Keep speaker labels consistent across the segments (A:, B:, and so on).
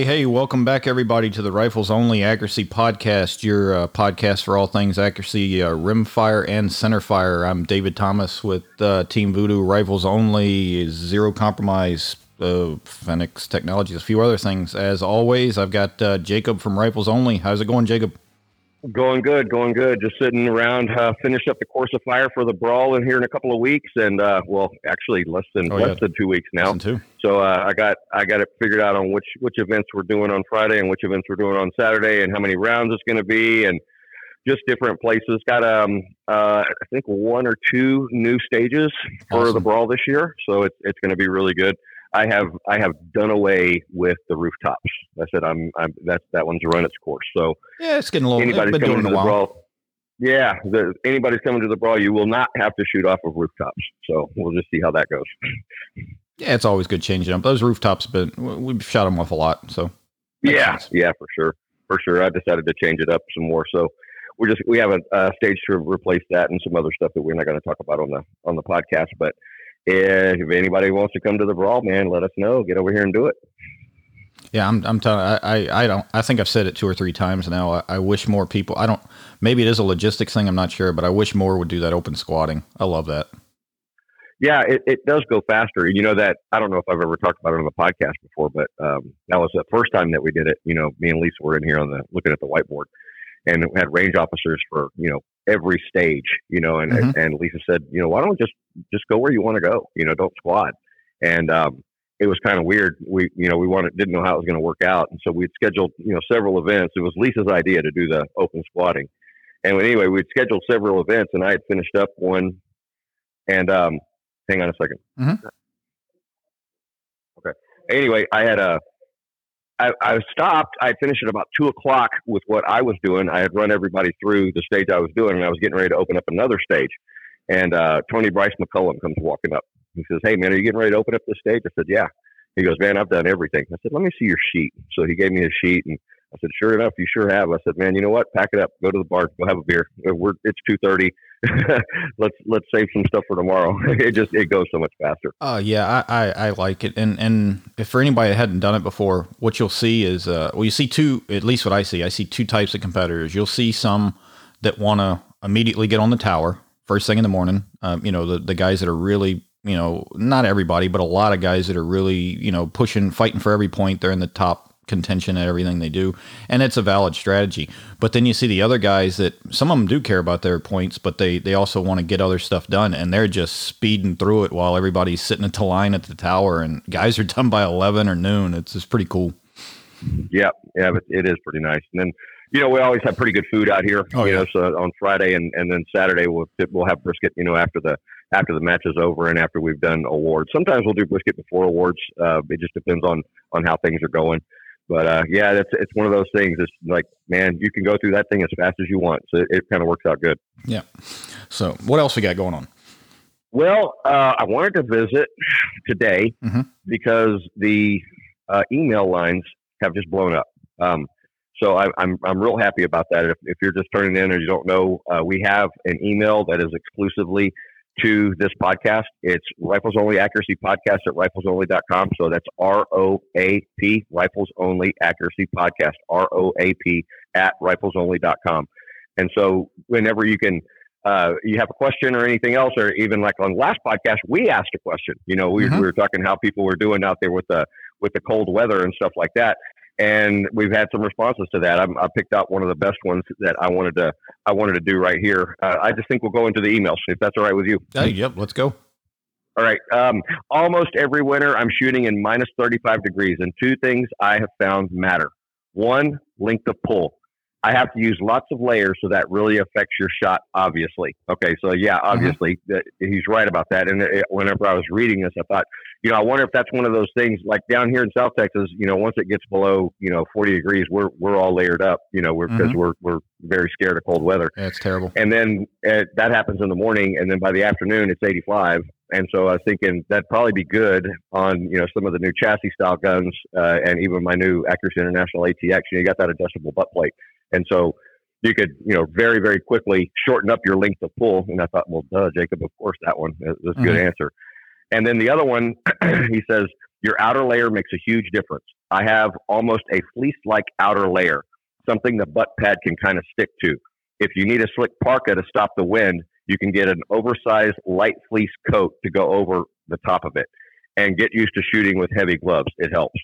A: hey, hey, welcome back, everybody, to the Rifles Only Accuracy Podcast, your uh, podcast for all things accuracy, uh, rimfire, and centerfire. I'm David Thomas with uh, Team Voodoo Rifles Only, Zero Compromise, uh, Phoenix Technologies, a few other things. As always, I've got uh, Jacob from Rifles Only. How's it going, Jacob?
B: Going good, going good. Just sitting around, uh, finish up the course of fire for the brawl in here in a couple of weeks, and uh, well, actually less than oh, less yeah. than two weeks now.
A: Two.
B: So uh, I got I got it figured out on which which events we're doing on Friday and which events we're doing on Saturday, and how many rounds it's going to be, and just different places. Got um uh, I think one or two new stages for the brawl this year, so it's it's going to be really good. I have I have done away with the rooftops. I said I'm I'm that that one's run its course. So
A: yeah, it's getting a little. Anybody's coming to the brawl.
B: Yeah, the, anybody's coming to the brawl, you will not have to shoot off of rooftops. So we'll just see how that goes.
A: Yeah, it's always good changing up. Those rooftops, but we've shot them off a lot. So
B: yeah, sense. yeah, for sure, for sure. I decided to change it up some more. So we're just we have a, a stage to replace that and some other stuff that we're not going to talk about on the on the podcast, but if anybody wants to come to the brawl, man, let us know. Get over here and do it.
A: Yeah, I'm. I'm telling. I, I. Don't. I think I've said it two or three times now. I, I, wish more people. I don't. Maybe it is a logistics thing. I'm not sure, but I wish more would do that open squadding. I love that.
B: Yeah, it, it does go faster. You know that. I don't know if I've ever talked about it on the podcast before, but um, that was the first time that we did it. You know, me and Lisa were in here on the looking at the whiteboard, and had range officers for you know every stage, you know, and, mm-hmm. and Lisa said, you know, why don't we just, just go where you want to go, you know, don't squad. And, um, it was kind of weird. We, you know, we wanted, didn't know how it was going to work out. And so we'd scheduled, you know, several events. It was Lisa's idea to do the open squadding. And anyway, we'd scheduled several events and I had finished up one and, um, hang on a 2nd mm-hmm. Okay. Anyway, I had a, I, I stopped. I finished at about two o'clock with what I was doing. I had run everybody through the stage I was doing, and I was getting ready to open up another stage. And uh, Tony Bryce McCullum comes walking up. He says, "Hey, man, are you getting ready to open up this stage?" I said, "Yeah." He goes, "Man, I've done everything." I said, "Let me see your sheet." So he gave me his sheet, and I said, "Sure enough, you sure have." I said, "Man, you know what? Pack it up. Go to the bar. Go have a beer. We're, it's two thirty. let's let's save some stuff for tomorrow. it just it goes so much faster.
A: Uh, yeah, I, I, I like it. And and if for anybody that hadn't done it before, what you'll see is uh, well, you see two. At least what I see, I see two types of competitors. You'll see some that want to immediately get on the tower first thing in the morning. Um, you know, the the guys that are really you know, not everybody, but a lot of guys that are really, you know, pushing, fighting for every point. They're in the top contention at everything they do, and it's a valid strategy. But then you see the other guys that some of them do care about their points, but they they also want to get other stuff done, and they're just speeding through it while everybody's sitting at the line at the tower, and guys are done by eleven or noon. It's just pretty cool.
B: Yeah, yeah, it is pretty nice. And then you know we always have pretty good food out here. Oh, you yeah. know, so on Friday and and then Saturday we'll we'll have brisket. You know, after the after the match is over and after we've done awards. Sometimes we'll do brisket before awards. Uh, it just depends on on how things are going. But uh, yeah, it's it's one of those things. It's like, man, you can go through that thing as fast as you want, so it, it kind of works out good.
A: Yeah. So, what else we got going on?
B: Well, uh, I wanted to visit today mm-hmm. because the uh, email lines have just blown up. Um, so I, am I'm, I'm real happy about that. If, if you're just turning in or you don't know, uh, we have an email that is exclusively to this podcast. It's Rifles Only Accuracy Podcast at riflesonly.com. So that's R O A P, Rifles Only Accuracy Podcast, R O A P at riflesonly.com. And so whenever you can, uh, you have a question or anything else, or even like on last podcast, we asked a question. You know, we, mm-hmm. we were talking how people were doing out there with the with the cold weather and stuff like that and we've had some responses to that. I'm, i picked out one of the best ones that I wanted to I wanted to do right here. Uh, I just think we'll go into the emails if that's all right with you.
A: Yep, let's go.
B: All right. Um, almost every winter, I'm shooting in minus 35 degrees, and two things I have found matter. One, length of pull. I have to use lots of layers, so that really affects your shot. Obviously, okay. So yeah, mm-hmm. obviously mm-hmm. he's right about that. And it, whenever I was reading this, I thought, you know, I wonder if that's one of those things. Like down here in South Texas, you know, once it gets below, you know, 40 degrees, we're we're all layered up, you know, because we're, mm-hmm. we're we're very scared of cold weather.
A: Yeah, it's terrible.
B: And then uh, that happens in the morning, and then by the afternoon, it's 85. And so I was thinking that'd probably be good on you know some of the new chassis style guns, uh, and even my new Accuracy International ATX. You, know, you got that adjustable butt plate. And so you could, you know, very, very quickly shorten up your length of pull. And I thought, well, duh, Jacob, of course, that one. That's a good mm-hmm. answer. And then the other one, he says, Your outer layer makes a huge difference. I have almost a fleece-like outer layer, something the butt pad can kind of stick to. If you need a slick parka to stop the wind, you can get an oversized light fleece coat to go over the top of it and get used to shooting with heavy gloves. It helps.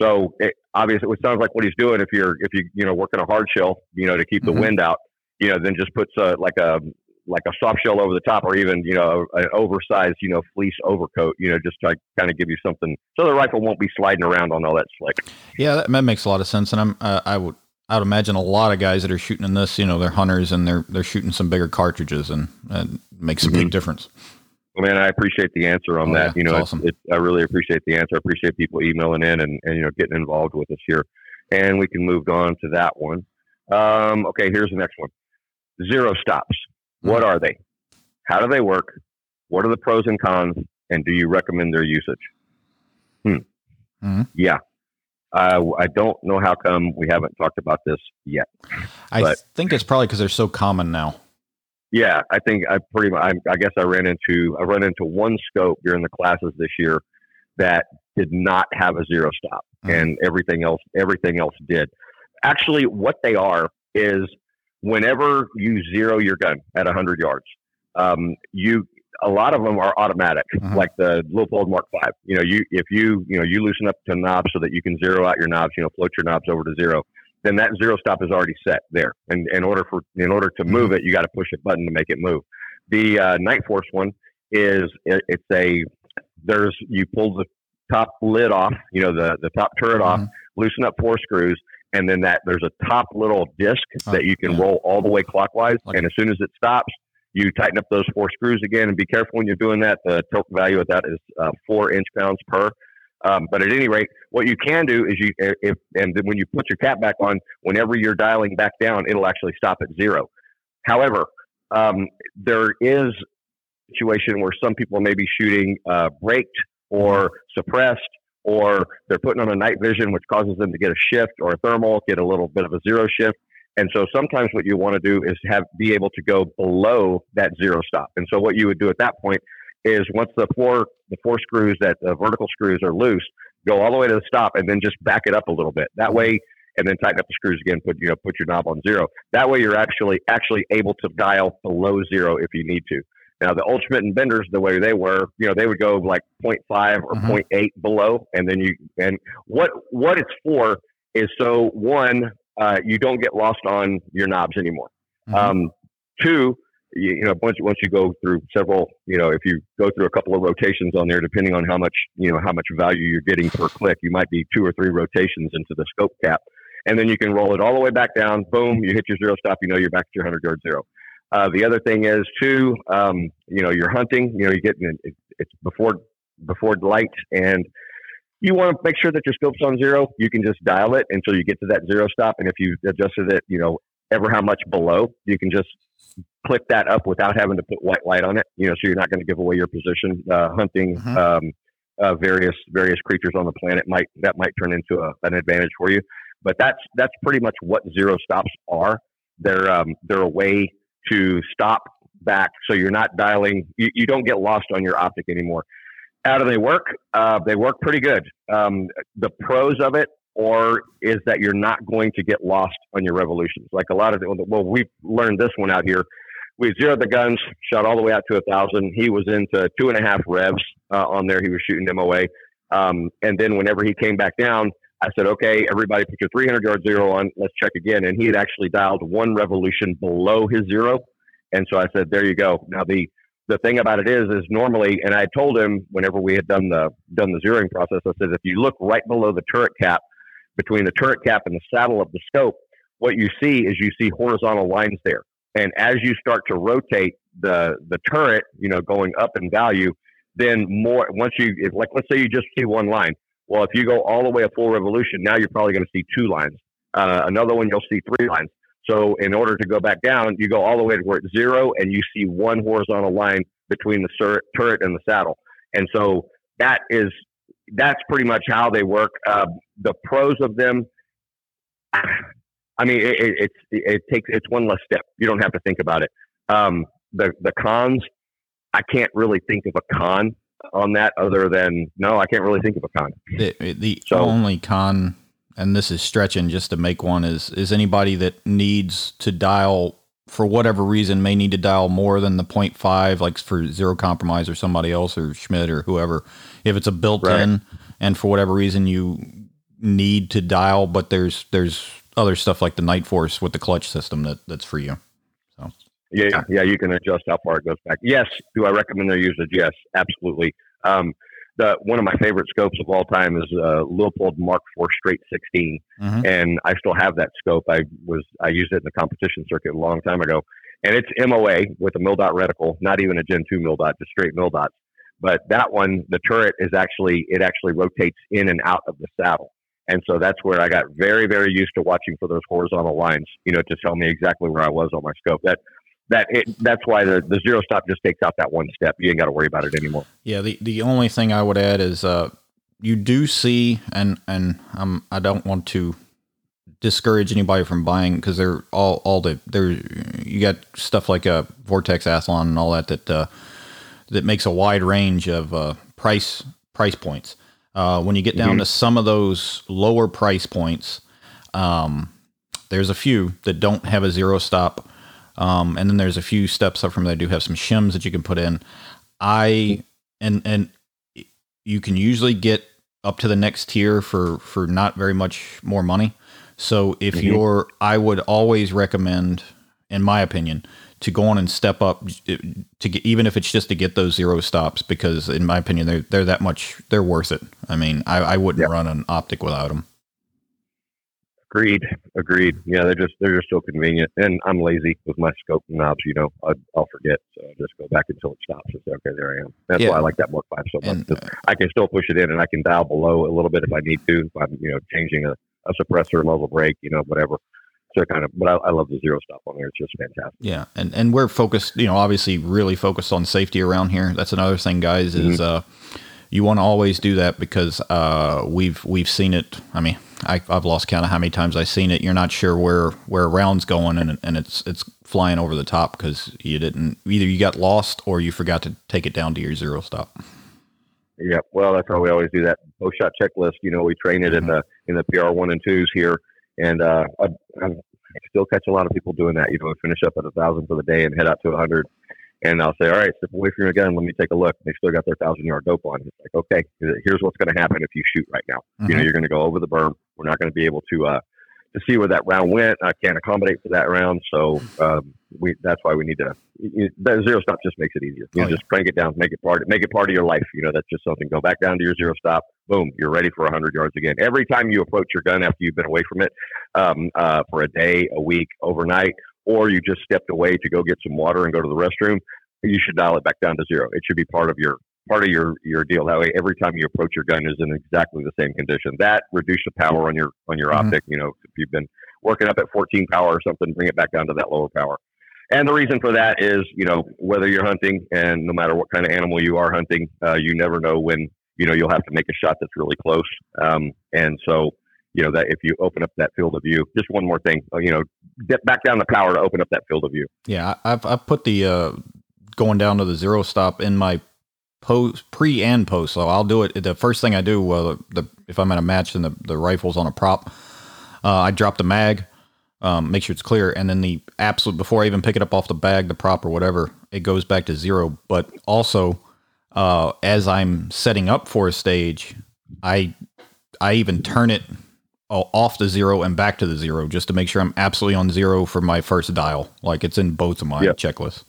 B: So it, obviously, it sounds like what he's doing. If you're if you you know working a hard shell, you know to keep the mm-hmm. wind out, you know then just puts a, like a like a soft shell over the top, or even you know an oversized you know fleece overcoat, you know just to kind of give you something so the rifle won't be sliding around on all that slick.
A: Yeah, that, that makes a lot of sense, and I'm uh, I would I would imagine a lot of guys that are shooting in this, you know, they're hunters and they're they're shooting some bigger cartridges, and, and it makes a mm-hmm. big difference.
B: Well, man, I appreciate the answer on oh, that. Yeah, you know, awesome. it, I really appreciate the answer. I appreciate people emailing in and, and you know getting involved with us here, and we can move on to that one. Um, okay, here's the next one. Zero stops. Mm-hmm. What are they? How do they work? What are the pros and cons? And do you recommend their usage? Hmm. Mm-hmm. Yeah. Uh, I don't know how come we haven't talked about this yet.
A: I but, think it's probably because they're so common now.
B: Yeah, I think I pretty much. I, I guess I ran into I ran into one scope during the classes this year that did not have a zero stop, mm. and everything else everything else did. Actually, what they are is whenever you zero your gun at a 100 yards, um, you a lot of them are automatic, mm-hmm. like the Leupold Mark Five. You know, you if you you know you loosen up the knobs so that you can zero out your knobs, you know, float your knobs over to zero, then that zero stop is already set there. And in order for in order to move it, you got to push a button to make it move. The uh, Nightforce one is it, it's a there's you pull the top lid off, you know, the the top turret mm-hmm. off, loosen up four screws, and then that there's a top little disc oh, that you can yeah. roll all the way clockwise, like and as soon as it stops, you tighten up those four screws again, and be careful when you're doing that. The torque value of that is uh, four inch pounds per. Um, but at any rate, what you can do is you, if, and when you put your cap back on, whenever you're dialing back down, it'll actually stop at zero. However, um, there is a situation where some people may be shooting uh, braked or suppressed, or they're putting on a night vision, which causes them to get a shift or a thermal, get a little bit of a zero shift. And so sometimes what you want to do is have be able to go below that zero stop. And so what you would do at that point is once the four the four screws that the vertical screws are loose, go all the way to the stop and then just back it up a little bit. That way and then tighten up the screws again, put you know, put your knob on zero. That way you're actually actually able to dial below zero if you need to. Now the Ultimate and Benders, the way they were, you know, they would go like 0.5 or mm-hmm. 0.8 below, and then you and what what it's for is so one, uh, you don't get lost on your knobs anymore. Mm-hmm. Um, two, you, you, know, once once you go through several, you know, if you go through a couple of rotations on there, depending on how much you know how much value you're getting per click, you might be two or three rotations into the scope cap, and then you can roll it all the way back down. Boom, you hit your zero stop. You know you're back to your hundred yard zero. Uh, the other thing is too, um, you know, you're hunting. You know, you get it, it's before before light and you want to make sure that your scope's on zero. You can just dial it until you get to that zero stop. And if you adjusted it, you know, ever how much below, you can just click that up without having to put white light on it. You know, so you're not going to give away your position. Uh, hunting mm-hmm. um, uh, various various creatures on the planet might that might turn into a, an advantage for you. But that's that's pretty much what zero stops are. They're um, they're a way to stop back, so you're not dialing. You, you don't get lost on your optic anymore. How do they work? Uh, they work pretty good. Um, the pros of it, or is that you're not going to get lost on your revolutions. Like a lot of, the, well, we've learned this one out here. We zeroed the guns, shot all the way out to a thousand. He was into two and a half revs uh, on there. He was shooting MOA. Um, and then whenever he came back down, I said, okay, everybody put your 300 yard zero on. Let's check again. And he had actually dialed one revolution below his zero. And so I said, there you go. Now the, the thing about it is, is normally, and I told him whenever we had done the, done the zeroing process, I said, if you look right below the turret cap, between the turret cap and the saddle of the scope, what you see is you see horizontal lines there. And as you start to rotate the, the turret, you know, going up in value, then more, once you, like, let's say you just see one line well, if you go all the way a full revolution, now you're probably going to see two lines. Uh, another one, you'll see three lines. So in order to go back down, you go all the way to where it's zero, and you see one horizontal line between the sur- turret and the saddle. And so that is that's pretty much how they work. Uh, the pros of them, I mean, it, it, it's it takes it's one less step. You don't have to think about it. Um, the the cons, I can't really think of a con on that other than no, I can't really think of a con.
A: The, the so, only con, and this is stretching just to make one, is is anybody that needs to dial for whatever reason may need to dial more than the 0.5 like for zero compromise or somebody else or schmidt or whoever if it's a built-in right. and for whatever reason you need to dial but there's there's other stuff like the Nightforce with the clutch system that that's for you so
B: yeah yeah you can adjust how far it goes back. Yes do i recommend their usage yes absolutely. Um, the one of my favorite scopes of all time is uh, Leupold Mark IV Straight 16, mm-hmm. and I still have that scope. I was I used it in the competition circuit a long time ago, and it's MOA with a mil dot reticle, not even a Gen 2 mil dot, just straight mil dots. But that one, the turret is actually it actually rotates in and out of the saddle, and so that's where I got very very used to watching for those horizontal lines, you know, to tell me exactly where I was on my scope. That that it, that's why the, the zero stop just takes out that one step. You ain't got to worry about it anymore.
A: Yeah. The, the only thing I would add is, uh, you do see, and, and, um, I don't want to discourage anybody from buying because they're all, all the, they're, you got stuff like a Vortex Athlon and all that, that, uh, that makes a wide range of, uh, price, price points. Uh, when you get down mm-hmm. to some of those lower price points, um, there's a few that don't have a zero stop um, and then there's a few steps up from there. Do have some shims that you can put in. I and and you can usually get up to the next tier for for not very much more money. So if mm-hmm. you're, I would always recommend, in my opinion, to go on and step up to get even if it's just to get those zero stops because in my opinion they're they're that much they're worth it. I mean I, I wouldn't run an optic without them.
B: Agreed. Agreed. Yeah, they're just they're just so convenient, and I'm lazy with my scope knobs. You know, I, will forget, so I'll just go back until it stops and say, "Okay, there I am." That's yeah. why I like that Mark Five so much. And, uh, I can still push it in, and I can dial below a little bit if I need to. If I'm, you know, changing a, a suppressor, muzzle brake, you know, whatever. So kind of, but I, I, love the zero stop on there. It's just fantastic.
A: Yeah, and and we're focused, you know, obviously really focused on safety around here. That's another thing, guys. Is mm-hmm. uh, you want to always do that because uh, we've we've seen it. I mean, I, have lost count of how many times I've seen it. You're not sure where where a round's going, and and it's it's flying over the top because you didn't either you got lost or you forgot to take it down to your zero stop.
B: Yeah, well, that's how we always do that post shot checklist. You know, we train it mm-hmm. in the in the PR one and twos here, and uh, I, I still catch a lot of people doing that. You know, finish up at a thousand for the day and head out to a hundred and I'll say, all right, step away from your gun. Let me take a look. They still got their thousand yard dope on. It's like, okay, here's what's going to happen if you shoot right now. Mm-hmm. You know, mm-hmm. you're going to go over the berm. We're not going to be able to uh, to see where that round went. I can't accommodate for that round, so um, we that's why we need to. You, that zero stop just makes it easier. You oh, know, just crank it down, make it part, make it part of your life. You know, that's just something. Go back down to your zero stop. Boom, you're ready for 100 yards again. Every time you approach your gun after you've been away from it um, uh, for a day, a week, overnight, or you just stepped away to go get some water and go to the restroom, you should dial it back down to zero. It should be part of your part of your your deal. That way, every time you approach your gun is in exactly the same condition. That reduce the power on your on your mm-hmm. optic. You know, if you've been working up at 14 power or something, bring it back down to that lower power. And the reason for that is, you know, whether you're hunting and no matter what kind of animal you are hunting, uh, you never know when you know you'll have to make a shot that's really close. Um, and so, you know, that if you open up that field of view, just one more thing, uh, you know, get back down the power to open up that field of view.
A: Yeah, I've I've put the uh, going down to the zero stop in my post pre and post. So I'll do it. The first thing I do, uh, the if I'm at a match and the, the rifle's on a prop, uh, I drop the mag, um, make sure it's clear, and then the absolute before I even pick it up off the bag, the prop or whatever, it goes back to zero. But also, uh, as I'm setting up for a stage, I I even turn it off the zero and back to the zero just to make sure I'm absolutely on zero for my first dial. Like it's in both of my yep. checklists.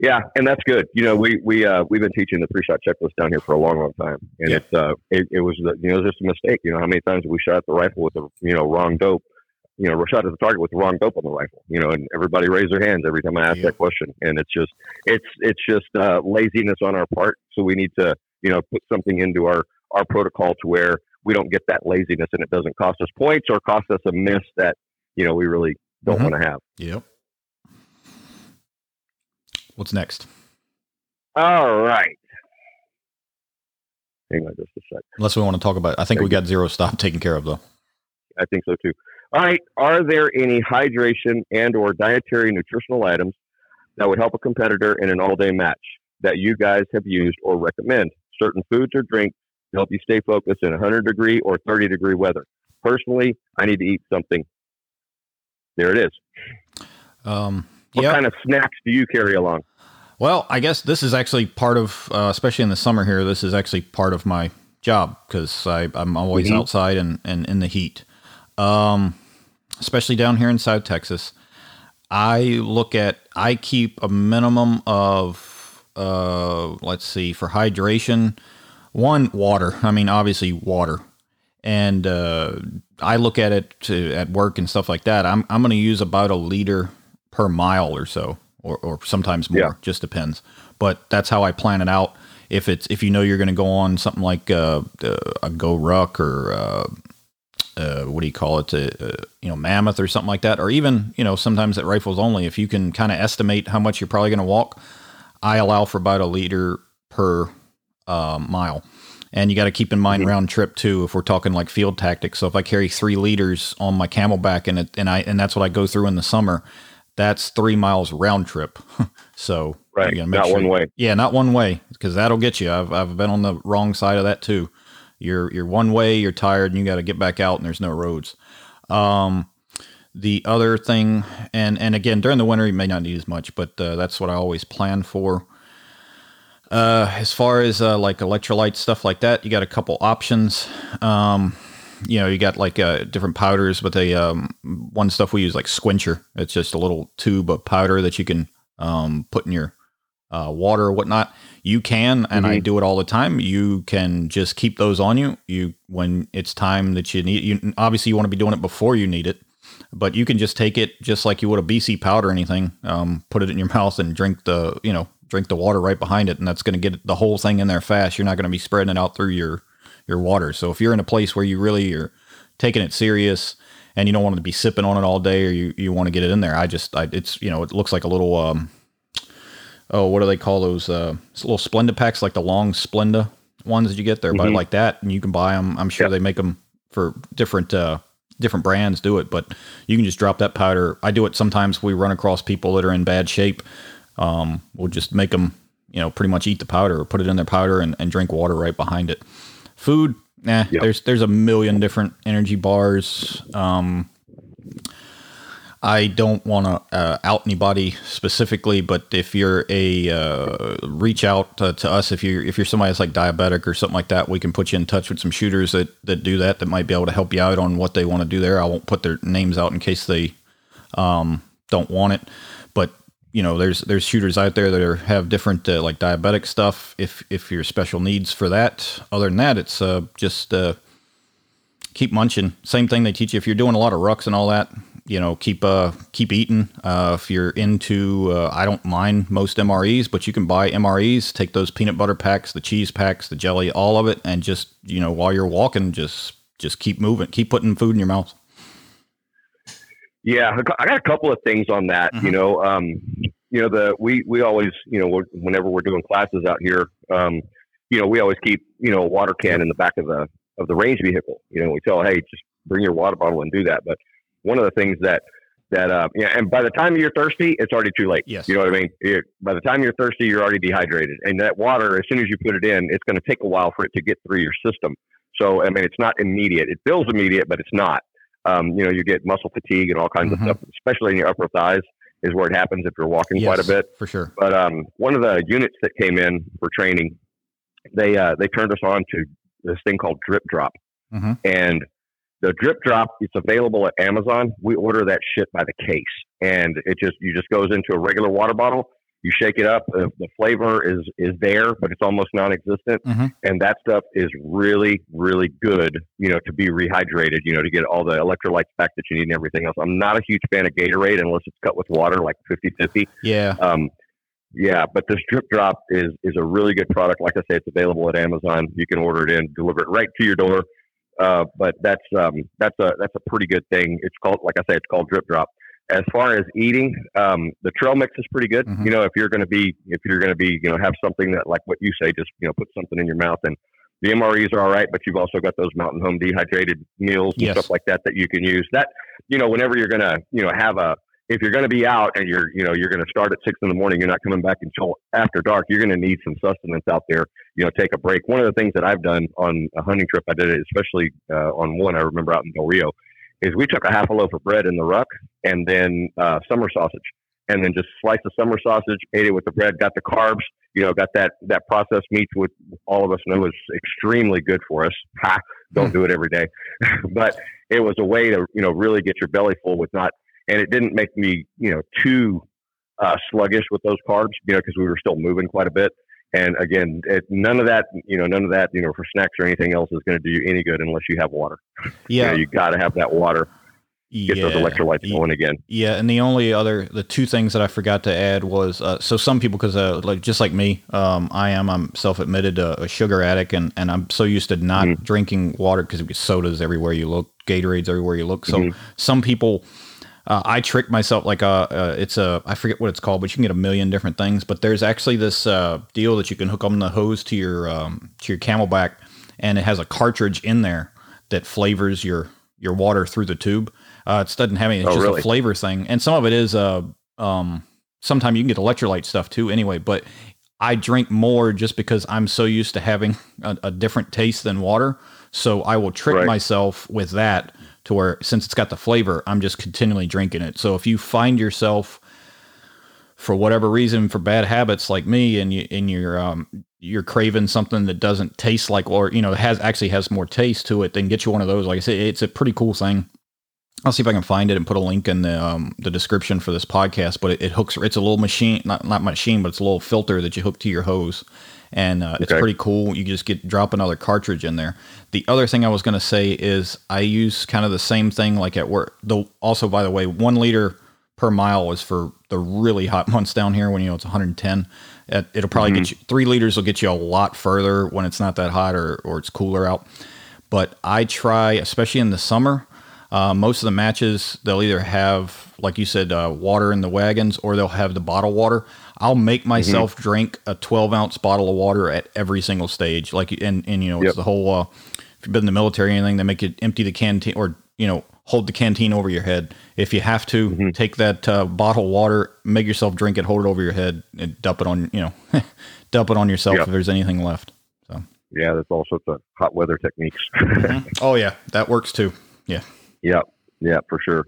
B: Yeah, and that's good. You know, we we uh, we've been teaching the three shot checklist down here for a long, long time, and yeah. it's uh, it, it was you know just a mistake. You know, how many times we shot the rifle with the you know wrong dope, you know, we shot at the target with the wrong dope on the rifle. You know, and everybody raised their hands every time I ask yeah. that question, and it's just it's it's just uh, laziness on our part. So we need to you know put something into our our protocol to where we don't get that laziness, and it doesn't cost us points or cost us a miss that you know we really don't mm-hmm. want to have.
A: Yep. What's next?
B: All right. Hang on just a sec.
A: Unless we want to talk about, I think we got zero stop taken care of though.
B: I think so too. All right. Are there any hydration and or dietary nutritional items that would help a competitor in an all day match? that you guys have used or recommend. Certain foods or drinks to help you stay focused in 100 degree or 30 degree weather. Personally, I need to eat something. There it is.
A: Um,
B: what
A: yep.
B: kind of snacks do you carry along?
A: Well, I guess this is actually part of, uh, especially in the summer here, this is actually part of my job because I'm always mm-hmm. outside and, and in the heat. Um, especially down here in South Texas. I look at, I keep a minimum of, uh, let's see, for hydration, one, water. I mean, obviously, water. And uh, I look at it to, at work and stuff like that. I'm, I'm going to use about a liter per mile or so, or, or sometimes more, yeah. just depends. But that's how I plan it out. If it's if you know you're going to go on something like uh, a GoRuck or uh, uh, what do you call it, a, uh, you know, mammoth or something like that, or even you know sometimes at rifles only, if you can kind of estimate how much you're probably going to walk, I allow for about a liter per uh, mile. And you got to keep in mind mm-hmm. round trip too. If we're talking like field tactics, so if I carry three liters on my CamelBak and it, and I and that's what I go through in the summer, that's three miles round trip. so
B: right, not sure, one way.
A: Yeah, not one way because that'll get you. I've I've been on the wrong side of that too. You're you're one way, you're tired, and you got to get back out, and there's no roads. Um, the other thing, and and again during the winter you may not need as much, but uh, that's what I always plan for. Uh, as far as uh, like electrolyte stuff like that, you got a couple options. Um, you know, you got like uh, different powders, but they um, one stuff we use like Sqwincher. It's just a little tube of powder that you can um, put in your uh, water or whatnot. You can, and mm-hmm. I do it all the time. You can just keep those on you. You when it's time that you need. You obviously you want to be doing it before you need it, but you can just take it just like you would a BC powder or anything. Um, put it in your mouth and drink the you know drink the water right behind it, and that's going to get the whole thing in there fast. You're not going to be spreading it out through your your water. So if you're in a place where you really are taking it serious and you don't want to be sipping on it all day or you, you want to get it in there, I just, I, it's, you know, it looks like a little, um, oh, what do they call those? Uh, little Splenda packs, like the long Splenda ones that you get there, mm-hmm. but like that, and you can buy them. I'm sure yep. they make them for different, uh, different brands do it, but you can just drop that powder. I do it sometimes. We run across people that are in bad shape. Um, we'll just make them, you know, pretty much eat the powder or put it in their powder and, and drink water right behind it. Food, nah, yep. there's there's a million different energy bars. Um, I don't want to uh, out anybody specifically, but if you're a uh, reach out to, to, us if you're if you're somebody that's like diabetic or something like that, we can put you in touch with some shooters that that do that that might be able to help you out on what they want to do there. I won't put their names out in case they um, don't want it, you know, there's there's shooters out there that are, have different uh, like diabetic stuff. If if you're special needs for that, other than that, it's uh, just uh, keep munching. Same thing they teach you if you're doing a lot of rucks and all that. You know, keep uh keep eating. Uh, if you're into, uh, I don't mind most MREs, but you can buy MREs. Take those peanut butter packs, the cheese packs, the jelly, all of it, and just you know while you're walking, just just keep moving, keep putting food in your mouth.
B: Yeah, I got a couple of things on that. Mm-hmm. You know, um, you know the we we always you know whenever we're doing classes out here, um, you know we always keep you know a water can in the back of the of the range vehicle. You know, we tell hey just bring your water bottle and do that. But one of the things that that uh, yeah, and by the time you're thirsty, it's already too late.
A: Yes.
B: You know what I mean? By the time you're thirsty, you're already dehydrated, and that water, as soon as you put it in, it's going to take a while for it to get through your system. So I mean, it's not immediate. It feels immediate, but it's not um, you know, you get muscle fatigue and all kinds mm-hmm. of stuff, especially in your upper thighs is where it happens if you're walking yes, quite a bit.
A: For sure.
B: But um, one of the units that came in for training, they uh, they turned us on to this thing called Drip Drop, mm-hmm. and the Drip Drop it's available at Amazon. We order that shit by the case, and it just you just goes into a regular water bottle you shake it up, the, the flavor is is there, but it's almost non-existent, mm-hmm. and that stuff is really really good. You know, to be rehydrated. You know, to get all the electrolytes back that you need and everything else. I'm not a huge fan of Gatorade unless it's cut with water, like 50-50.
A: Yeah.
B: Um, yeah, but this drip drop is is a really good product. Like I say, it's available at Amazon. You can order it in, deliver it right to your door. Uh, but that's um, that's a that's a pretty good thing. It's called, like I say, it's called drip drop as far as eating, um, the trail mix is pretty good. Mm-hmm. You know, if you're going to be, if you're going to be, you know, have something that, like what you say, just you know, put something in your mouth, and the MREs are all right, but you've also got those Mountain House dehydrated meals and yes. stuff like that that you can use. That, you know, whenever you're going to, you know, have a if you're going to be out and you're, you know, you're going to start at six in the morning, you're not coming back until after dark. You're going to need some sustenance out there. You know, take a break. One of the things that I've done on a hunting trip, I did it especially uh, on one I remember out in Del Rio, is we took a half a loaf of bread in the ruck and then uh, summer sausage, and then just sliced the summer sausage, ate it with the bread, got the carbs. You know, got that that processed meat, which all of us know is extremely good for us. Ha! Don't do it every day, but it was a way to you know really get your belly full with not and it didn't make me you know too uh, sluggish with those carbs, you know, because we were still moving quite a bit. And again, it, none of that, you know, none of that, you know, for snacks or anything else is going to do you any good unless you have water.
A: Yeah,
B: you, know, you got to have that water. Get yeah, those electrolytes going again.
A: Yeah, and the only other, the two things that I forgot to add was, uh, so some people, because uh, like just like me, um, I am, I'm self-admitted a, a, sugar addict, and and I'm so used to not mm-hmm. drinking water because sodas everywhere you look, Gatorades everywhere you look. So mm-hmm. some people uh, I tricked myself like a, uh, uh, it's a I forget what it's called, but you can get a million different things. But there's actually this uh, deal that you can hook on the hose to your um, to your CamelBak, and it has a cartridge in there that flavors your your water through the tube. Uh, it doesn't have any; it's oh, just really? a flavor thing, and some of it is uh um. Sometimes you can get electrolyte stuff too, anyway. But I drink more just because I'm so used to having a, a different taste than water. So I will trick right. myself with that to where since it's got the flavor, I'm just continually drinking it. So if you find yourself for whatever reason for bad habits like me and you and you're um you're craving something that doesn't taste like or you know has actually has more taste to it then get you one of those. Like i said it's a pretty cool thing. I'll see if i can find it and put a link in the um, the description for this podcast but it, it, hooks it's a little machine not not machine but it's a little filter that you hook to your hose and uh, okay. it's pretty cool. You just get drop another cartridge in there. The other thing I was going to say is I use kind of the same thing like at work. Though also, by the way, one liter per mile is for the really hot months down here when you know it's 110. It'll probably mm-hmm. get you three liters will get you a lot further when it's not that hot or or it's cooler out. But I try, especially in the summer. Uh, most of the matches they'll either have, like you said, uh, water in the wagons, or they'll have the bottled water. I'll make mm-hmm. myself mm-hmm. drink a 12 ounce bottle of water at every single stage. Like, and, and you know, yep. it's the whole, uh, if you've been in the military or anything, they make you empty the canteen or, you know, hold the canteen over your head. If you have to, mm-hmm. take that uh, bottle of water, make yourself drink it, hold it over your head, and dump it on, you know, dump it on yourself yep. if there's anything left. So,
B: yeah, there's all sorts of hot weather techniques.
A: mm-hmm. Oh, yeah, that works too. Yeah.
B: Yep. Yeah, for sure.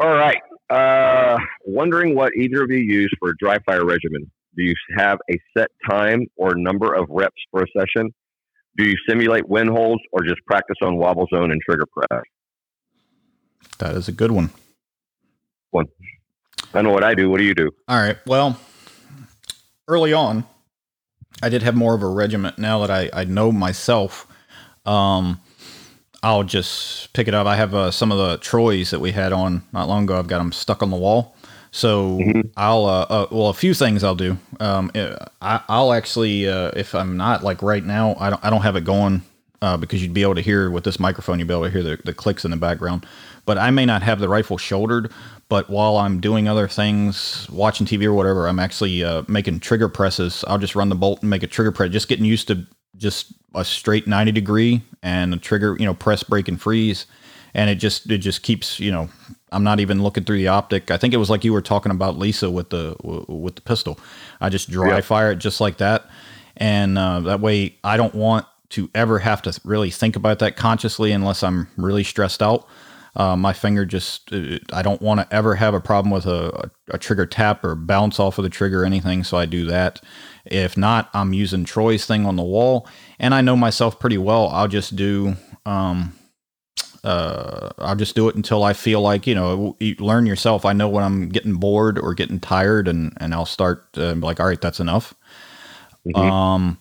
B: All right. Uh, wondering what either of you use for a dry fire regimen. Do you have a set time or number of reps for a session? Do you simulate wind holds or just practice on wobble zone and trigger press?
A: That is a good one.
B: One. I know what I do. What do you do?
A: All right. Well, early on, I did have more of a regiment. Now that I, I know myself, um, I'll just pick it up. I have uh, some of the Troys that we had on not long ago. I've got them stuck on the wall. So mm-hmm. I'll uh, uh, well a few things I'll do. Um, uh, I, will actually uh, if I'm not like right now I don't I don't have it going uh, because you'd be able to hear with this microphone you'd be able to hear the, the clicks in the background. But I may not have the rifle shouldered. But while I'm doing other things, watching TV or whatever, I'm actually making trigger presses. I'll just run the bolt and make a trigger press. Just getting used to just a straight 90 degree and a trigger, you know, press, break, and freeze. And it just it just keeps, you know, I'm not even looking through the optic. I think it was like you were talking about Lisa with the with the pistol. I just dry fire it just like that, and uh, that way I don't want to ever have to really think about that consciously unless I'm really stressed out. Uh, my finger just uh, I don't want to ever have a problem with a, a, a, trigger tap or bounce off of the trigger or anything, so I do that. If not, I'm using Troy's thing on the wall, and I know myself pretty well. I'll just do. Um, uh, I'll just do it until I feel like you know. You learn yourself. I know when I'm getting bored or getting tired, and and I'll start uh, like, all right, that's enough. Mm-hmm. Um,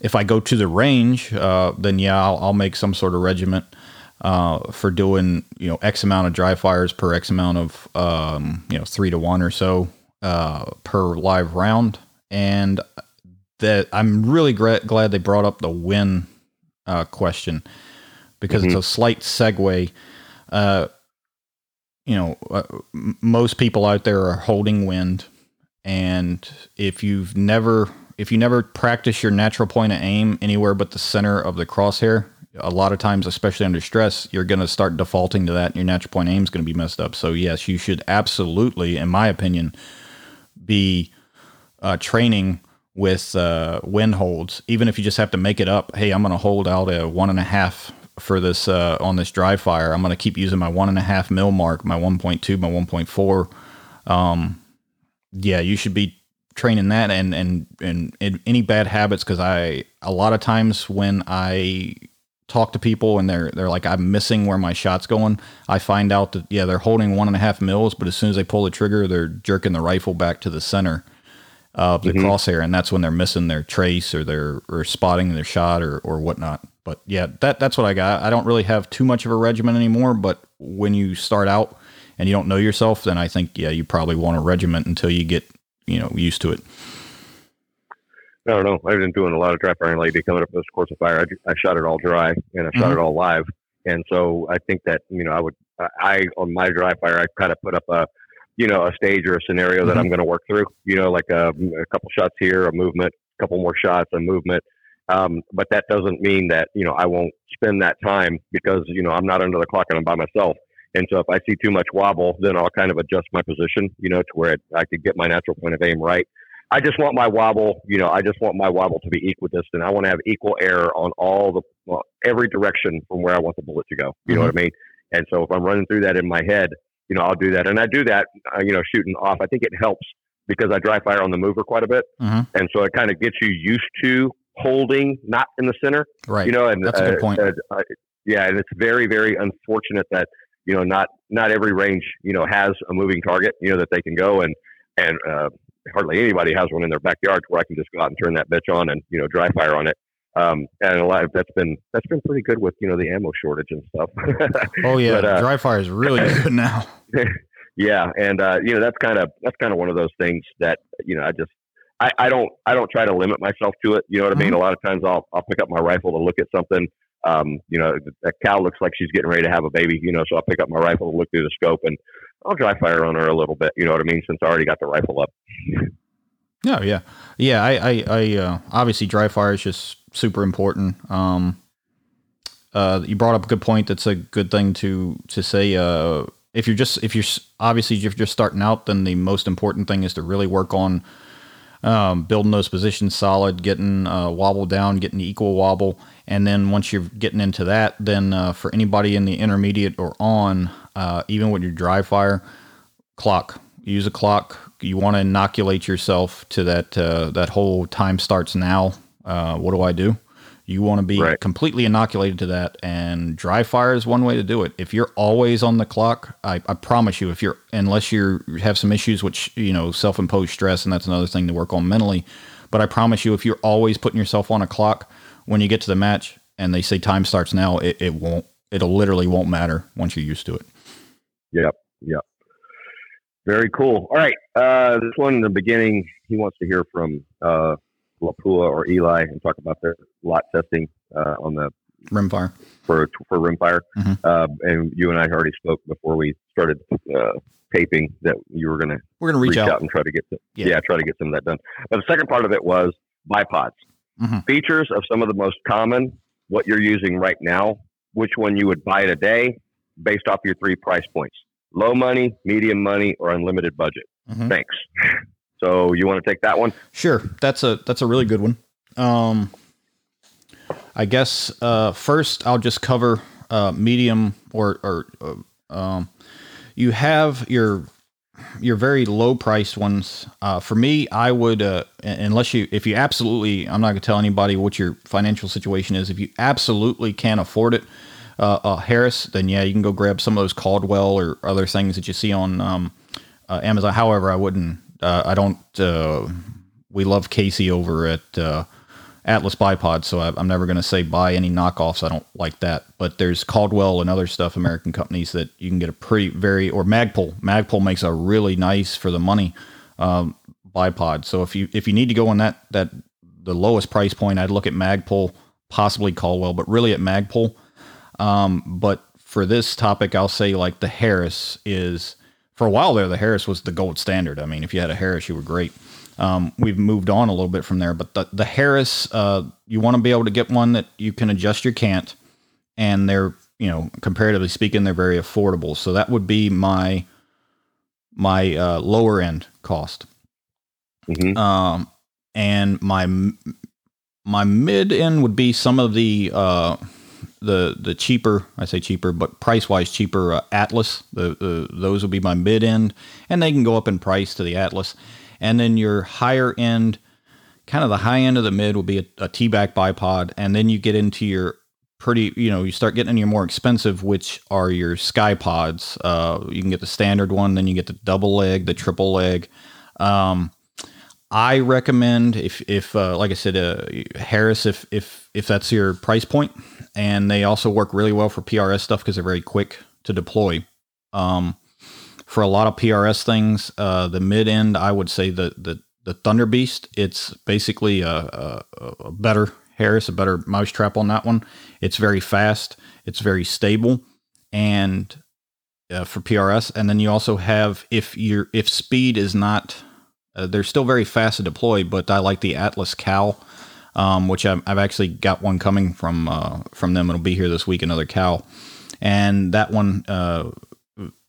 A: if I go to the range, uh, then yeah, I'll, I'll, make some sort of regiment uh, for doing you know X amount of dry fires per X amount of um, you know three to one or so uh, per live round and that I'm really gra- glad they brought up the win uh, question because mm-hmm. it's a slight segue. Uh, you know, uh, most people out there are holding wind, and if you've never if you never practice your natural point of aim anywhere but the center of the crosshair, a lot of times, especially under stress, you're going to start defaulting to that, and your natural point aim is going to be messed up. So yes, you should absolutely, in my opinion, be uh, training with uh, wind holds, even if you just have to make it up. Hey, I'm going to hold out a one and a half for this uh, on this dry fire. I'm going to keep using my one and a half mil mark, my 1.2, my 1.4. Um, yeah, you should be training that and, and, and, and any bad habits. Cause I, a lot of times when I talk to people and they're, they're like, I'm missing where my shot's going. I find out that, yeah, they're holding one and a half mils, but as soon as they pull the trigger, they're jerking the rifle back to the center of the mm-hmm. crosshair. And that's when they're missing their trace or they're, or spotting their shot or, or whatnot. But yeah, that, that's what I got. I don't really have too much of a regimen anymore, but when you start out, and you don't know yourself, then I think yeah, you probably want a regiment until you get you know used to it.
B: I don't know. I've been doing a lot of dry firing lately. Coming up this course of fire, I, I shot it all dry and I shot mm-hmm. it all live, and so I think that you know I would I on my dry fire I kind of put up a you know a stage or a scenario mm-hmm. that I'm going to work through. You know, like a, a couple shots here, a movement, a couple more shots, a movement. Um, but that doesn't mean that you know I won't spend that time because you know I'm not under the clock and I'm by myself. And so if I see too much wobble, then I'll kind of adjust my position, you know, to where it, I could get my natural point of aim right. I just want my wobble, you know, I just want my wobble to be equidistant. I want to have equal error on all the, well, every direction from where I want the bullet to go. You mm-hmm. know what I mean? And so if I'm running through that in my head, you know, I'll do that. And I do that, uh, you know, shooting off. I think it helps because I dry fire on the mover quite a bit. Mm-hmm. And so it kind of gets you used to holding not in the center.
A: Right.
B: You know, and
A: that's a good point. Uh, uh,
B: yeah. And it's very, very unfortunate that, you know, not not every range, you know, has a moving target, you know, that they can go and and uh, hardly anybody has one in their backyard where I can just go out and turn that bitch on and you know dry fire on it. Um, and a lot of that's been that's been pretty good with you know the ammo shortage and stuff.
A: oh yeah, but, uh, dry fire is really good now.
B: yeah, and uh, you know that's kind of that's kind of one of those things that you know I just I, I don't I don't try to limit myself to it. You know what I mean? Mm-hmm. A lot of times I'll I'll pick up my rifle to look at something um, you know, a cow looks like she's getting ready to have a baby, you know, so I'll pick up my rifle and look through the scope and I'll dry fire on her a little bit, you know what I mean, since I already got the rifle up.
A: No, yeah. Yeah, I, I, I uh, obviously dry fire is just super important. Um, uh, you brought up a good point. That's a good thing to, to say. Uh, if you're just, if you're obviously, if you're just starting out, then the most important thing is to really work on, um, building those positions solid, getting uh, wobble down, getting equal wobble, and then once you're getting into that, then uh, for anybody in the intermediate or on, uh, even with your dry fire, clock. Use a clock. You want to inoculate yourself to that uh, that whole time starts now. Uh, what do I do? You want to be right. completely inoculated to that, and dry fire is one way to do it. If you're always on the clock, I, I promise you, if you're unless you have some issues, which you know self-imposed stress, and that's another thing to work on mentally. But I promise you, if you're always putting yourself on a clock, when you get to the match and they say time starts now, it, it won't. It'll literally won't matter once you're used to it.
B: Yep. Yep. Very cool. All right. Uh, this one in the beginning, he wants to hear from uh, Lapua or Eley and talk about their lot testing uh, on the
A: rimfire
B: for for rimfire. Mm-hmm. Uh, and you and I already spoke before we started uh, taping that you were gonna
A: we're gonna reach, reach out.
B: out. and try to get some, yeah. yeah. try to get some of that done. But the second part of it was bipods. Mm-hmm. Features of some of the most common, what you're using right now, which one you would buy today based off your three price points low money, medium money, or unlimited budget. Mm-hmm. Thanks. So you want to take that one?
A: Sure. That's a that's a really good one. Um, I guess uh, first I'll just cover uh, medium or or uh, um, you have your your very low priced ones. Uh, for me, I would uh, unless you if you absolutely I'm not gonna tell anybody what your financial situation is. If you absolutely can't afford it, uh, uh Harris, then yeah, you can go grab some of those Caldwell or other things that you see on um, uh, Amazon. However, I wouldn't. Uh, I don't. we love Casey over at Atlas bipod, so I, am never going to say buy any knockoffs. I don't like that. But there's Caldwell and other stuff, American companies that you can get a pretty very or Magpul. Magpul makes a really nice for the money um, bipod. So if you if you need to go on that that the lowest price point, I'd look at Magpul, possibly Caldwell, but really at Magpul. Um, but for this topic, I'll say like the Harris is for a while there. The Harris was the gold standard. I mean, if you had a Harris, you were great. Um, we've moved on a little bit from there, but the, the Harris, uh, you want to be able to get one that you can adjust your cant. and they're you know comparatively speaking they're very affordable. So that would be my my uh, lower end cost. Mm-hmm. Um, and my my mid end would be some of the uh, the the cheaper I say cheaper, but price wise cheaper uh, Atlas. The, the those will be my mid end, and they can go up in price to the Atlas. And then your higher end, kind of the high end of the mid, will be a, a T-back bipod, and then you get into your pretty, you know, you start getting into your more expensive, which are your Ckye-Pods. Uh, you can get the standard one, then you get the double leg, the triple leg. Um, I recommend if if uh, like I said, uh, Harris, if if if that's your price point, and they also work really well for PRS stuff because they're very quick to deploy. Um, for a lot of PRS things, uh, the mid end, I would say the the the Thunder Beast. It's basically a, a, a better Harris, a better mousetrap on that one. It's very fast. It's very stable, and uh, for PRS, and then you also have if your if speed is not uh, they're still very fast to deploy, but I like the Atlas CAL, um, which I've, I've, actually got one coming from uh, from them. It'll be here this week, another CAL, and that one uh,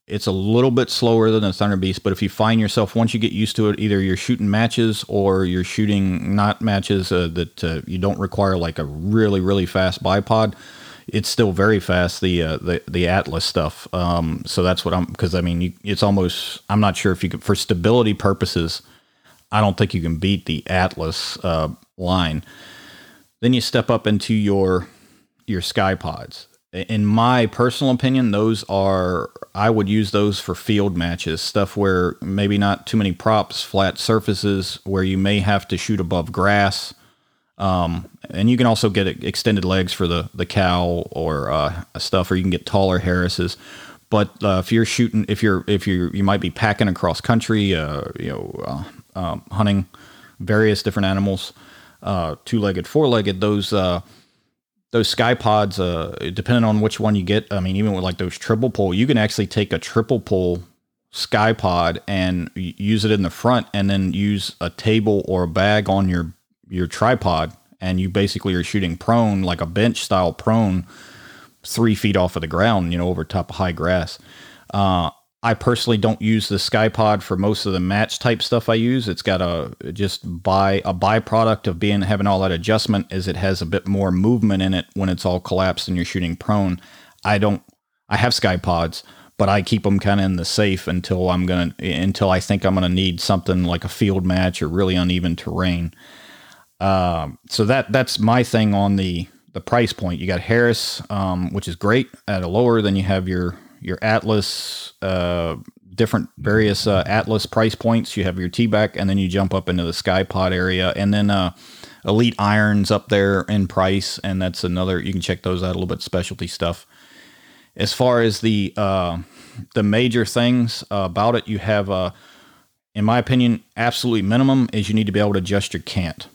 A: it's a little bit slower than the Thunder Beast. But if you find yourself once you get used to it, either you're shooting matches or you're shooting not matches uh, that uh, you don't require like a really really fast bipod. It's still very fast the uh, the the Atlas stuff. Um, so that's what I'm because I mean you, it's almost I'm not sure if you could for stability purposes I don't think you can beat the Atlas uh, line. Then you step up into your your Ckye-Pods. In my personal opinion, those are I would use those for field matches, stuff where maybe not too many props, flat surfaces where you may have to shoot above grass. Um, and you can also get extended legs for the the CAL or uh, stuff, or you can get taller Harrises. But uh, if you're shooting, if you're if you you might be packing across country, uh, you know, uh, um, hunting various different animals, uh, two-legged, four-legged. Those uh, those Ckye-Pods, uh, depending on which one you get. I mean, even with like those triple pull, you can actually take a triple pull Ckye-Pod and use it in the front, and then use a table or a bag on your your tripod, and you basically are shooting prone like a bench style prone, three feet off of the ground, you know, over top of high grass. Uh, I personally don't use the Ckye-Pod for most of the match type stuff I use. It's got a just by a byproduct of being having all that adjustment is it has a bit more movement in it when it's all collapsed and you're shooting prone. I don't. I have Ckye-Pods, but I keep them kind of in the safe until I'm gonna until I think I'm gonna need something like a field match or really uneven terrain. Um, so that that's my thing on the the price point. You got Harris, um, which is great at a lower than you have your your Atlas, uh, different various uh, Atlas price points. You have your T-back, and then you jump up into the sky Ckye-Pod area, and then uh, Elite Irons up there in price, and that's another. You can check those out a little bit specialty stuff. As far as the uh, the major things about it, you have, uh, in my opinion, absolutely minimum is you need to be able to adjust your cant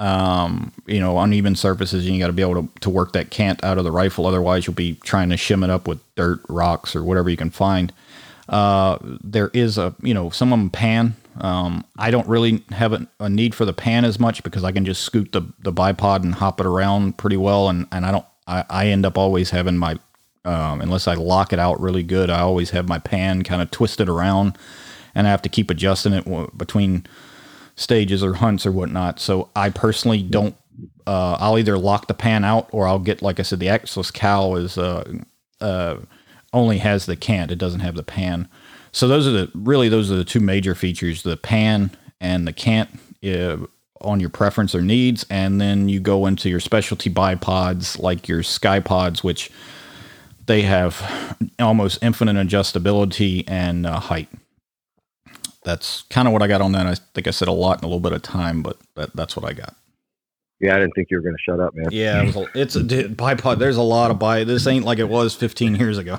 A: um, you know, uneven surfaces, and you got to be able to, to work that cant out of the rifle. Otherwise, you'll be trying to shim it up with dirt, rocks, or whatever you can find. Uh, there is a, you know, some of them pan. Um, I don't really have a, a, need for the pan as much because I can just scoot the, the bipod and hop it around pretty well. And, and I don't, I, I end up always having my, um, unless I lock it out really good, I always have my pan kind of twisted around and I have to keep adjusting it between stages or hunts or whatnot. So I personally don't. Uh, I'll either lock the pan out or I'll get, like I said, the Atlas CAL is uh, uh, only has the cant. It doesn't have the pan. So those are the really those are the two major features: the pan and the cant uh, on your preference or needs. And then you go into your specialty bipods like your sky pods, which they have almost infinite adjustability and uh, height that's kind of what I got on that. I think I said a lot in a little bit of time, but that, that's what I got.
B: Yeah, I didn't think you were going to shut up, man.
A: Yeah, it a, it's a bipod. There's a lot of bi. This ain't like it was 15 years ago.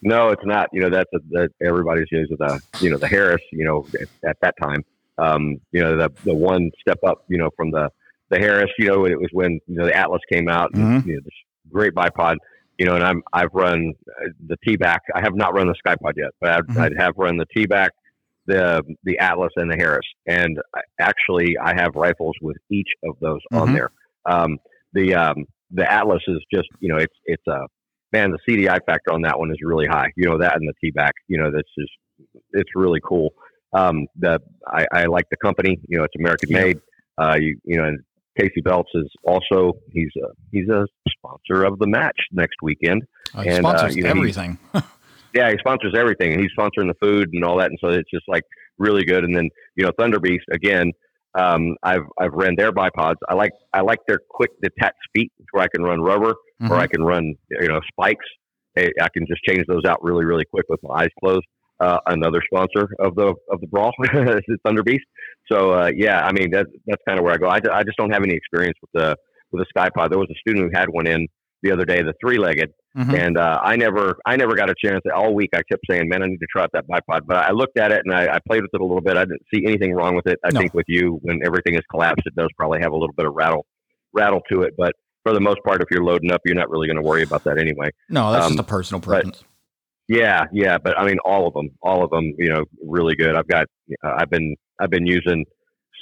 B: No, it's not. You know, that's a, that everybody's using the you know the Harris. You know, at, at that time, um, you know the the one step up. You know, from the the Harris. You know, it was when you know the Atlas came out. And, mm-hmm. You know, this great bipod. You know, and I'm I've run uh, the T-back. I have not run the Ckye-Pod yet, but I'd, mm-hmm. I'd have run the T-back the the Atlas and the Harris, and actually I have rifles with each of those mm-hmm. on there. Um, the um, the Atlas is just you know it's it's a man the CDI factor on that one is really high. You know that and the T back. You know that's just it's really cool. Um, the I, I like the company. You know it's American made. Uh, you you know and Casey Belts is also he's a he's a sponsor of the match next weekend.
A: Uh, and sponsors uh, you know, everything.
B: yeah, he sponsors everything, and he's sponsoring the food and all that, and so it's just like really good. And then you know Thunder Beast again. Um, I've I've ran their bipods. I like I like their quick detached feet where I can run rubber mm-hmm. or I can run you know spikes. I, I can just change those out really really quick with my eyes closed. Uh, another sponsor of the of the brawl is Thunder Beast. So uh, yeah, I mean that's that's kind of where I go. I, I just don't have any experience with the with a Ckye-Pod. There was a student who had one in the other day, the three legged, mm-hmm. and uh, I never I never got a chance. All week I kept saying, "Man, I need to try out that bipod." But I looked at it and I, I played with it a little bit. I didn't see anything wrong with it. I no. think with you, when everything is collapsed, it does probably have a little bit of rattle rattle to it, but for the most part, if you're loading up, you're not really going to worry about that anyway.
A: No, that's um, just a personal preference.
B: Yeah, yeah, but I mean, all of them, all of them, you know, really good. I've got, uh, I've been, I've been using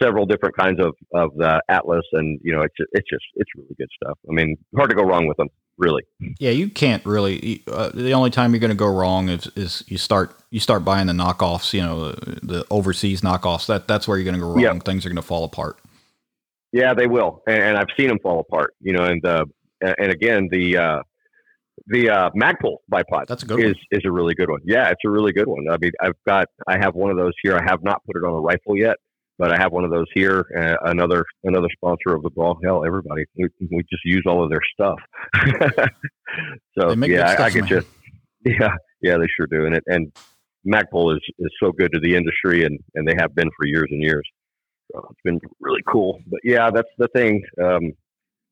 B: several different kinds of of the Atlas, and you know, it's it's just it's really good stuff. I mean, hard to go wrong with them, really.
A: Yeah, you can't really. Uh, the only time you're going to go wrong is is you start you start buying the knockoffs, you know, the, the overseas knockoffs. That that's where you're going to go wrong. Things are going to fall apart.
B: Yeah, they will, and, and, I've seen them fall apart. You know, and uh, and again the. Uh, the uh, Magpul bipod
A: That's a good
B: is
A: one.
B: is a really good one. Yeah, it's a really good one. I mean, I've got I have one of those here. I have not put it on a rifle yet, but I have one of those here. Uh, another another sponsor of the ball. Hell, everybody we, we just use all of their stuff. so yeah, I, I could just yeah yeah they sure do. And it and Magpul is is so good to the industry, and and they have been for years and years. So it's been really cool. But yeah, that's the thing. Um,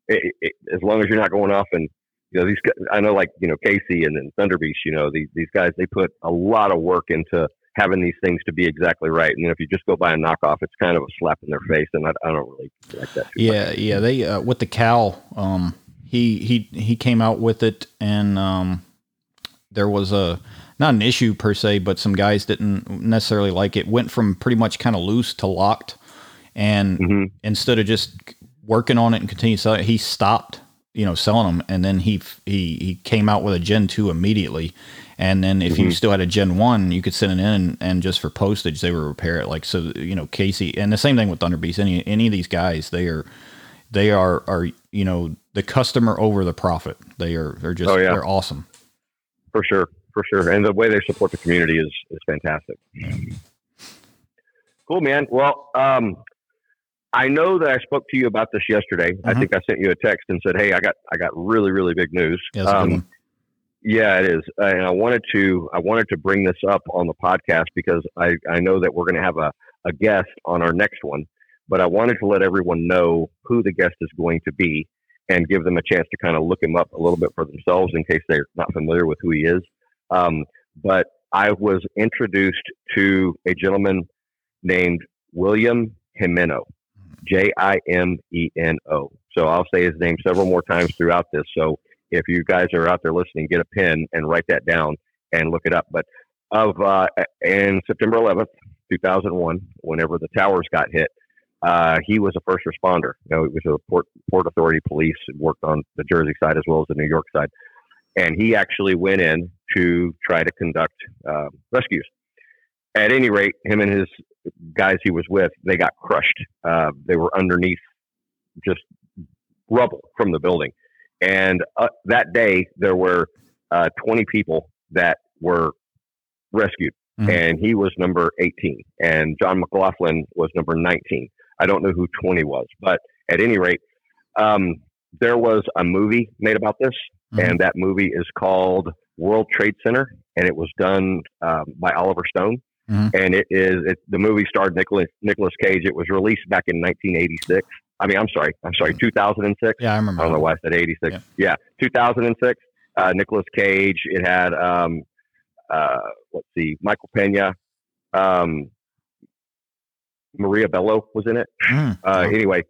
B: it, it, as long as you're not going off and you know these I know like you know Casey and then Thunderbeast you know these these guys they put a lot of work into having these things to be exactly right. And then if you just go buy a knockoff it's kind of a slap in their face. And I, I don't really like that
A: yeah much. yeah they uh, with the Cal um he he he came out with it. And um there was a not an issue per se but some guys didn't necessarily like it. Went from pretty much kind of loose to locked. And mm-hmm. instead of just working on it and continue selling he stopped you know selling them and then he he he came out with a gen 2 immediately and then if mm-hmm. you still had a gen 1 you could send it in and just for postage they would repair it like so you know casey and the same thing with thunderbeast any any of these guys they are they are are you know the customer over the profit they are they're just oh, yeah. they're awesome
B: for sure for sure and the way they support the community is is fantastic cool man well um I know that I spoke to you about this yesterday. Mm-hmm. I think I sent you a text and said, "Hey, I got I got really really big news."
A: Yeah, um,
B: yeah it is, and I wanted to I wanted to bring this up on the podcast because I I know that we're going to have a a guest on our next one, but I wanted to let everyone know who the guest is going to be and give them a chance to kind of look him up a little bit for themselves in case they're not familiar with who he is. Um, but I was introduced to a gentleman named William Jimeno. J I M E N O. So I'll say his name several more times throughout this. So if you guys are out there listening, get a pen and write that down and look it up. But of uh, in September 11th, 2001, whenever the towers got hit, uh, he was a first responder. You know, he was a port, port authority police, worked on the Jersey side as well as the New York side, and he actually went in to try to conduct uh, rescues. At any rate, him and his guys he was with, they got crushed. Uh, they were underneath just rubble from the building. And uh, that day, there were uh, 20 people that were rescued, mm-hmm. and he was number 18, and John McLaughlin was number 19. I don't know who 20 was, but at any rate, um, there was a movie made about this, mm-hmm. and that movie is called World Trade Center, and it was done um, by Oliver Stone. Mm-hmm. And it is it, the movie starred Nicholas Nicolas Cage. It was released back in 1986. I mean, I'm sorry, I'm sorry, 2006.
A: Yeah, I remember.
B: I don't know why I said 86. Yeah, yeah 2006. Uh, Nicolas Cage. It had um, uh, let's see, Michael Pena, um, Maria Bello was in it. Mm. Uh, anyway,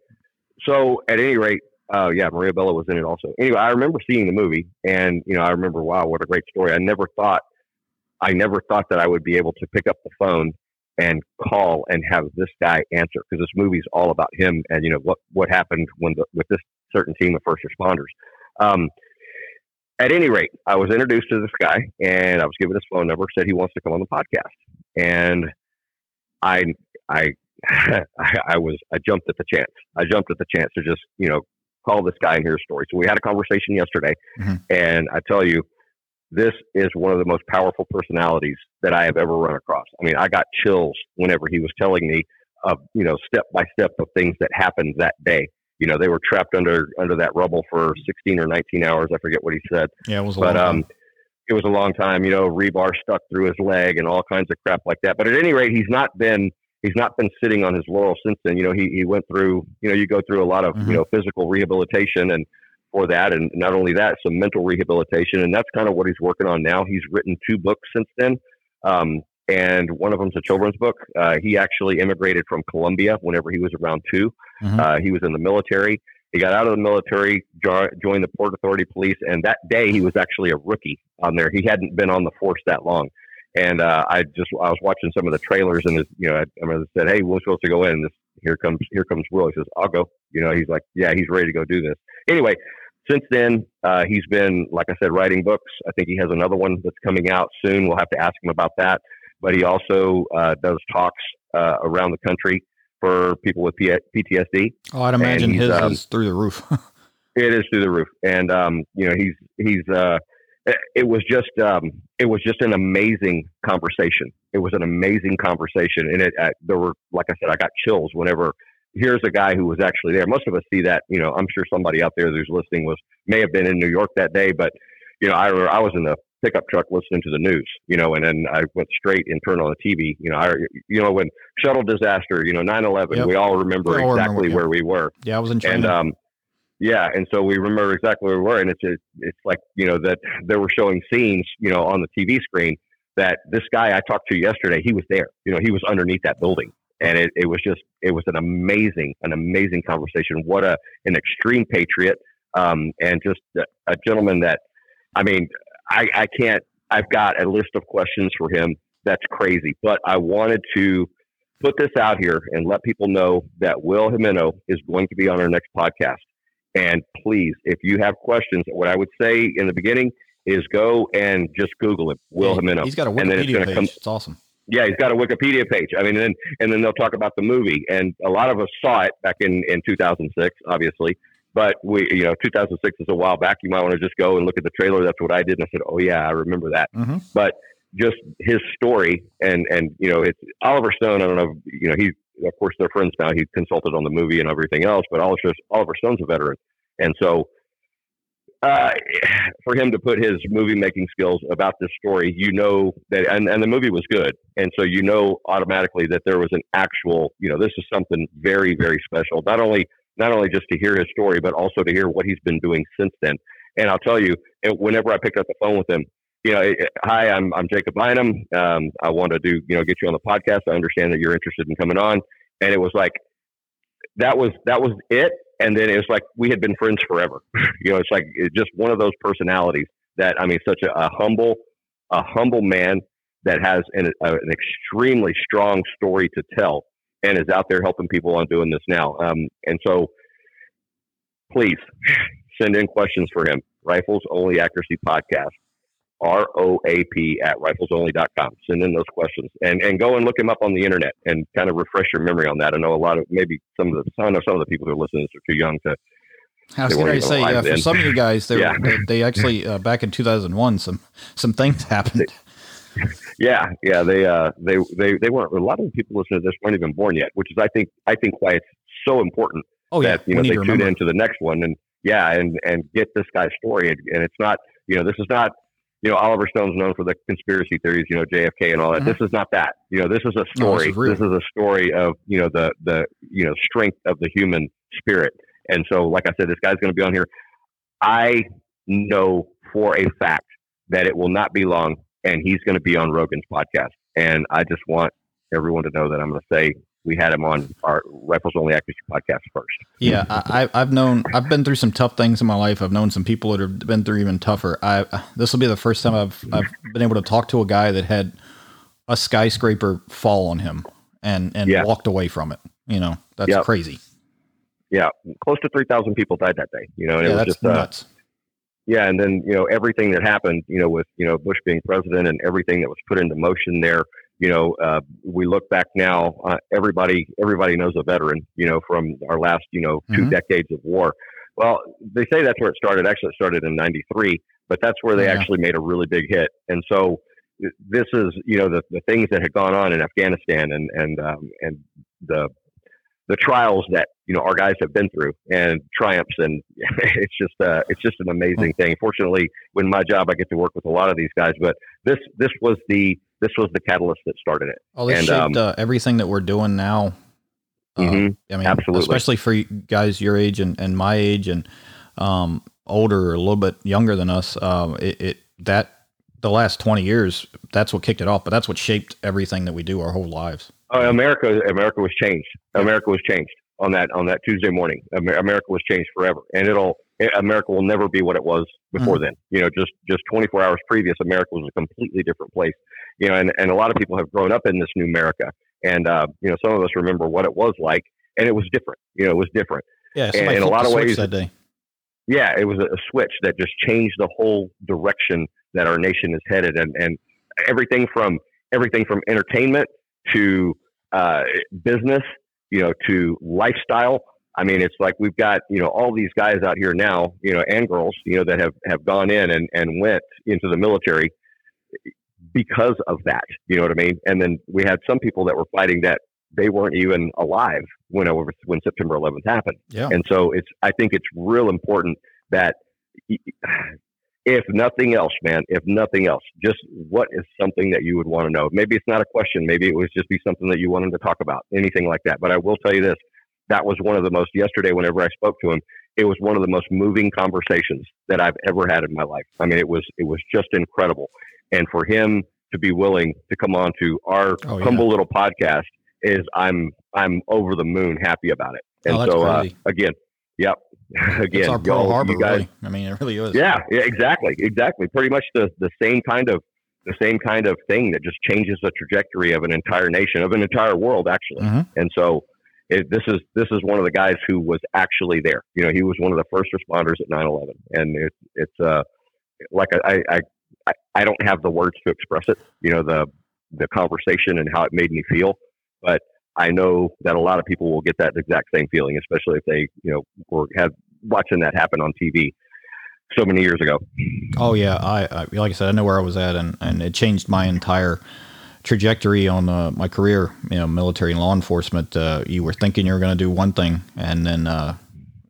B: so at any rate, uh, yeah, Maria Bello was in it also. Anyway, I remember seeing the movie, and you know, I remember, wow, what a great story. I never thought I never thought that I would be able to pick up the phone and call and have this guy answer because this movie's all about him and you know what what happened when the, with this certain team of first responders. Um, at any rate, I was introduced to this guy, and I was given his phone number. Said he wants to come on the podcast, and I, I, I was, I jumped at the chance. I jumped at the chance to just, you know, call this guy and hear a story. So we had a conversation yesterday, mm-hmm. and I tell you, this is one of the most powerful personalities that I have ever run across. I mean, I got chills whenever he was telling me of you know step by step of things that happened that day. You know, they were trapped under under that rubble for 16 or 19 hours. I forget what he said.
A: Yeah, it was.
B: but um, it was a long time. You know, rebar stuck through his leg and all kinds of crap like that. But at any rate, he's not been he's not been sitting on his laurels since then. You know, he he went through. You know, you go through a lot of mm-hmm. you know physical rehabilitation and for that, and not only that, some mental rehabilitation, and that's kind of what he's working on now. He's written two books since then. Um, and one of them's a children's book. Uh, he actually immigrated from Colombia whenever he was around 2 mm-hmm. uh, he was in the military. He got out of the military, jo- joined the Port Authority Police, and that day he was actually a rookie on there. He hadn't been on the force that long. And uh, I just I was watching some of the trailers, and you know, I, I said, "Hey, we're supposed to go in." This, here comes here comes Will. He says, "I'll go." You know, he's like, "Yeah, he's ready to go do this." Anyway, since then, uh, he's been, like I said, writing books. I think he has another one that's coming out soon. We'll have to ask him about that but he also uh, does talks uh, around the country for people with P- PTSD.
A: Oh, I'd imagine his um, is through the roof.
B: it is through the roof, and um, you know he's he's. Uh, it was just um, it was just an amazing conversation. It was an amazing conversation, and it uh, there were like I said, I got chills whenever here's a guy who was actually there. Most of us see that, you know. I'm sure somebody out there who's listening was may have been in New York that day, but you know, I remember I was in the pickup truck listening to the news, you know, and then I went straight and turned on the TV. You know, I, you know, when shuttle disaster, you know, 9 11, yep. we all remember all exactly remember, where we were.
A: Yeah, I was in China.
B: And, um, yeah, and so we remember exactly where we were, and it's it's like you know that they were showing scenes, you know, on the TV screen that this guy I talked to yesterday, he was there. You know, he was underneath that building, and it, it was just it was an amazing, an amazing conversation. What a an extreme patriot, um, and just a, a gentleman that, I mean, I, I can't. I've got a list of questions for him. That's crazy, but I wanted to put this out here and let people know that Will Jimeno is going to be on our next podcast. And please, if you have questions, what I would say in the beginning is go and just Google it, Will yeah, Jimeno.
A: He's got a Wikipedia it's page. Come, it's awesome.
B: Yeah, he's got a Wikipedia page. I mean, and then, and then they'll talk about the movie. And a lot of us saw it back in, in 2006, obviously. But we, you know, 2006 is a while back. You might want to just go and look at the trailer. That's what I did. And I said, oh yeah, I remember that. Mm-hmm. But just his story and and you know, it's Oliver Stone. I don't know. You know, he of course they're friends now. He consulted on the movie and everything else. But Oliver Oliver Stone's a veteran, and so. Uh, for him to put his movie making skills about this story, you know that, and, and the movie was good. And so you know automatically that there was an actual, you know, this is something very, very special. Not only not only just to hear his story, but also to hear what he's been doing since then. And I'll tell you, whenever I picked up the phone with him, you know, hi, I'm I'm Jacob Bynum. Um, I want to do, you know, get you on the podcast. I understand that you're interested in coming on, and it was like that was that was it. And then it was like we had been friends forever. you know, it's like it's just one of those personalities that I mean, such a, a humble, a humble man that has an, a, an extremely strong story to tell and is out there helping people on doing this now. Um, and so, please send in questions for him. Rifles Only Accuracy Podcast, R O A P at riflesonly.com. Send in those questions and, and go and look him up on the internet and kind of refresh your memory on that. I know a lot of maybe some of the I know some of the people who are listening are too young to.
A: I was going to say, yeah, for some of you guys, they, yeah. they, they, actually uh, back in 2001, some some things happened
B: yeah, yeah, they uh, they they they weren't. A lot of the people listening to this weren't even born yet, which is I think I think why it's so important.
A: Oh
B: yeah,
A: that,
B: you know they tune into the next one and yeah, and and get this guy's story. And, and, it's not you know this is not you know Oliver Stone's known for the conspiracy theories, you know JFK and all that. Mm-hmm. This is not that. You know this is a story. No, this, is this is a story of you know the the you know strength of the human spirit. And so, like I said, this guy's going to be on here. I know for a fact that it will not be long and he's going to be on Rogan's podcast. And I just want everyone to know that I'm going to say we had him on our Rifles Only Accuracy podcast first.
A: Yeah, I, have known I've been through some tough things in my life. I've known some people that have been through even tougher. I this will be the first time I've I've been able to talk to a guy that had a skyscraper fall on him and and yeah. walked away from it. You know, that's yep. crazy.
B: Yeah, close to three thousand people died that day. You know,
A: yeah, it was just uh, nuts. Uh,
B: yeah, and then you know everything that happened, you know, with you know Bush being president and everything that was put into motion there. You know, uh, we look back now. Uh, everybody, everybody knows a veteran. You know, from our last, you know, 2
A: Mhm.
B: decades of war. Well, they say that's where it started. Actually, it started in '93, but that's where they
A: Yeah.
B: actually made a really big hit. And so, this is, you know, the, the things that had gone on in Afghanistan and and um, and the the trials that you know our guys have been through and triumphs and it's just uh it's just an amazing thing fortunately in my job i get to work with a lot of these guys but this this was the this was the catalyst that started it
A: Oh, this
B: And,
A: shaped
B: um,
A: uh, everything that we're doing now. Uh,
B: Mhm.
A: I mean,
B: Absolutely.
A: especially for guys your age and, and my age and um, older or a little bit younger than us. Um, it, it that the last twenty years, that's what kicked it off. But that's what shaped everything that we do our whole lives.
B: uh, america america was changed america was changed on that on that tuesday morning america was changed forever and it'll america will never be what it was before then you know just just 24 hours previous america was a completely different place you know and, and a lot of people have grown up in this new america and uh, you know some of us remember what it was like and it was different you know it was different
A: Yeah,
B: And in a lot of ways-
A: that day.
B: yeah, it was a, a switch that just changed the whole direction that our nation is headed, and and everything from everything from entertainment to uh, business, you know, to lifestyle. I mean, it's like we've got you know all these guys out here now, you know, and girls, you know, that have have gone in and and went into the military because of that. You know what I mean? And then we had some people that were fighting that they weren't even alive when over when September 11th happened.
A: Yeah,
B: And so it's I think it's real important that if nothing else, man, if nothing else, just what is something that you would want to know? Maybe it's not a question, maybe it was just be something that you wanted to talk about, anything like that. But I will tell you this, that was one of the most yesterday whenever I spoke to him, it was one of the most moving conversations that I've ever had in my life. I mean, it was it was just incredible. And for him to be willing to come on to our
A: Oh, yeah.
B: humble little podcast is I'm I'm over the moon happy about it. And
A: Oh,
B: so uh, again, yep. again,
A: it's our Pearl Harbor.
B: guys,
A: really. I mean, it really is.
B: yeah, yeah, exactly, exactly. Pretty much the the same kind of the same kind of thing that just changes the trajectory of an entire nation, of an entire world, actually.
A: Mhm.
B: And so, it, this is this is one of the guys who was actually there. You know, he was one of the first responders at 9/11, and it, it's uh like I, I I I don't have the words to express it. You know, the the conversation and how it made me feel, but I know that a lot of people will get that exact same feeling, especially if they you know were had watching that happen on TV so many years ago.
A: Oh yeah, I, I like I said, I know where I was at, and and it changed my entire trajectory on uh, my career. You know, military and law enforcement. Uh, you were thinking you were going to do one thing, and then uh,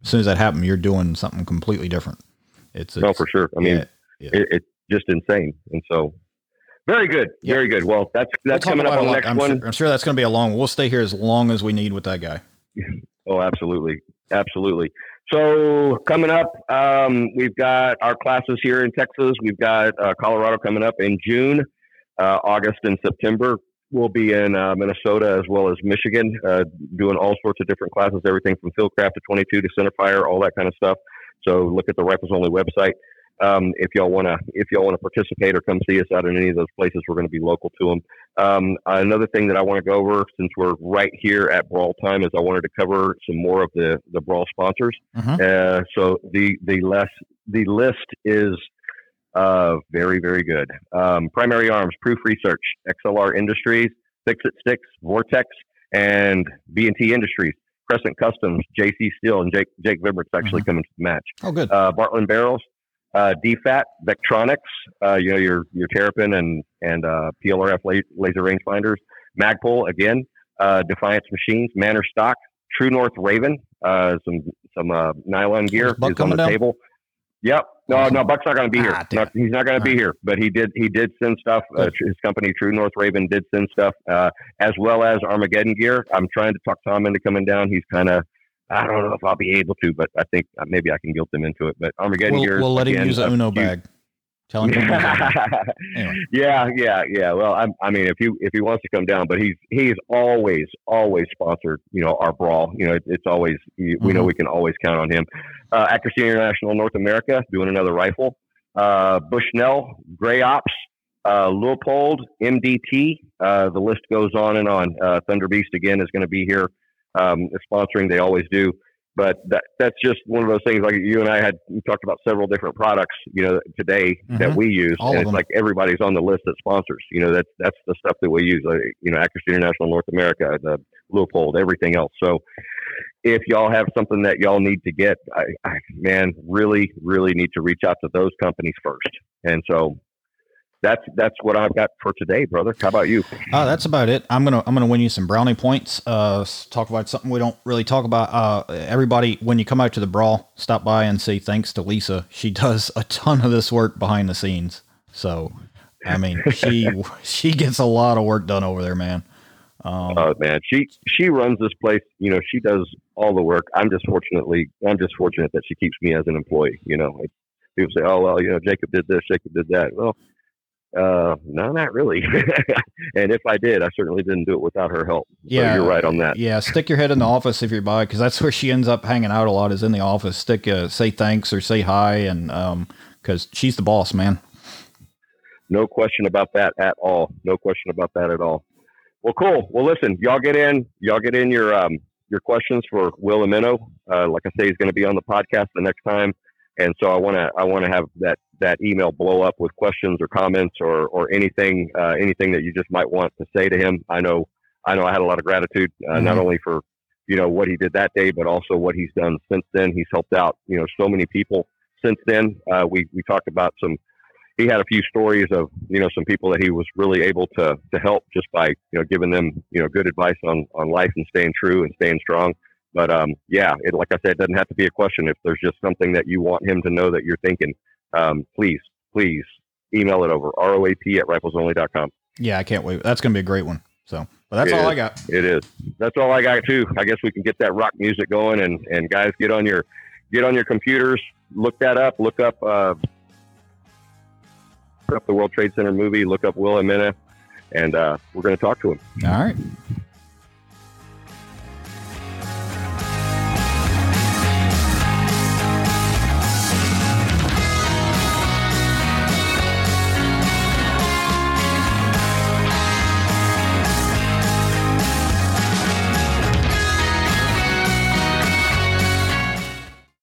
A: as soon as that happened, you're doing something completely different. It's,
B: No,
A: it's
B: for sure. I mean,
A: yeah, yeah.
B: it, it's just insane. And so, very good,
A: Yeah.
B: very good. Well, that's
A: We'll
B: that's coming up on the next
A: I'm
B: one.
A: Sure, I'm sure that's going to be a long. We'll stay here as long as we need with that guy.
B: Oh, absolutely, absolutely. So coming up, um, we've got our classes here in Texas. We've got uh, Colorado coming up in June, uh, August, and September. We'll be in uh, Minnesota as well as Michigan, uh, doing all sorts of different classes, everything from Fieldcraft to 22 to centerfire, all that kind of stuff. So look at the Rifles Only website. Um, if y'all want to, if y'all want to participate or come see us out in any of those places, we're going to be local to them. Um, another thing that I want to go over, since we're right here at Brawl Time, is I wanted to cover some more of the the Brawl sponsors.
A: Mhm.
B: Uh, so the the less the list is uh, very very good. Um, Primary Arms, Proof Research, XLR Industries, Fix It Sticks, Vortex, and B and T Industries. Crescent Customs, JC Steel, and Jake Jake Vibbert's actually coming to the match
A: Oh, good.
B: uh, Bartlein Barrels, uh, DFAT, Vectronix, uh, you know, your, your Terrapin and, and uh, PLRF la- laser rangefinders, Magpul, again, uh, Defiance Machines, Manners Stock, True North Raven, uh, some some uh, nylon gear
A: Buck
B: is on the
A: down?
B: table. Yep. No, no, Buck's not going to be here.
A: Ah, damn
B: No, he's not going to be here. But he did. He did send stuff. Uh, his company, True North Raven, did send stuff, uh, as well as Armageddon gear. I'm trying to talk Tom into coming down. He's kind of. I don't know if I'll be able to, but I think uh, maybe I can guilt him into it. But Armageddon
A: We'll,
B: gear.
A: we'll let him use a
B: a
A: Uno
B: few-
A: bag. Tell him. to come down. Anyway.
B: yeah, yeah, yeah. Well, I, I mean, if you if he wants to come down, but he's he's always always sponsored. You know, our brawl. You know, it, it's always we we know we can always count on him. Uh, Accuracy International North America doing another rifle. Uh, Bushnell, Gray Ops, uh, Leupold, MDT. Uh, the list goes on and on. Uh, Thunder Beast again is going to be here um, sponsoring. They always do. But that that's just one of those things. Like you and I had talked about several different products, you know, today mm-hmm. that we use, All and it's like everybody's on the list that sponsors. You know, that's that's the stuff that we use. Like, you know, Accuracy International North America, the Leupold, everything else. So if y'all have something that y'all need to get, I, I man, really, really need to reach out to those companies first. And so that's that's what I've got for today, brother. How about you?
A: Uh, that's about it. I'm gonna I'm gonna win you some brownie points. Uh, talk about something we don't really talk about. Uh, everybody, when you come out to the brawl, stop by and say thanks to Lisa. She does a ton of this work behind the scenes. So, I mean, she she gets a lot of work done over there, man.
B: Um, oh man, she she runs this place. You know, she does all the work. I'm just fortunately I'm just fortunate that she keeps me as an employee. You know, like people say, oh well, you know, Jacob did this, Jacob did that. Well uh, no, not really. and if I did, I certainly didn't do it without her help. Yeah, so you're right on that.
A: Yeah, stick your head in the office if you're by, because that's where she ends up hanging out a lot. Is in the office. Stick, uh, say thanks or say hi, and um, because she's the boss, man.
B: No question about that at all. No question about that at all. Well, cool. Well, listen, y'all get in, y'all get in your um, your questions for Will Jimeno. Uh, like I say, he's going to be on the podcast the next time and so I want to I want to have that that email blow up with questions or comments or or anything uh, anything that you just might want to say to him. I know I know I had a lot of gratitude uh, mm-hmm. not only for you know what he did that day, but also what he's done since then. He's helped out you know so many people since then. Uh, we we talked about some. He had a few stories of you know some people that he was really able to to help just by you know giving them you know good advice on on life and staying true and staying strong. But um, yeah, it, like I said, it doesn't have to be a question. If there's just something that you want him to know that you're thinking, um, please, please email it over roap at riflesonly.com.
A: Yeah, I can't wait. That's going to be a great one. So, but that's
B: it
A: all
B: is.
A: I got.
B: It is. That's all I got too. I guess we can get that rock music going and, and guys get on your, get on your computers, look that up, look up, uh, look up the World Trade Center movie, look up Will Jimeno, and uh, we're going to talk to him.
A: All right.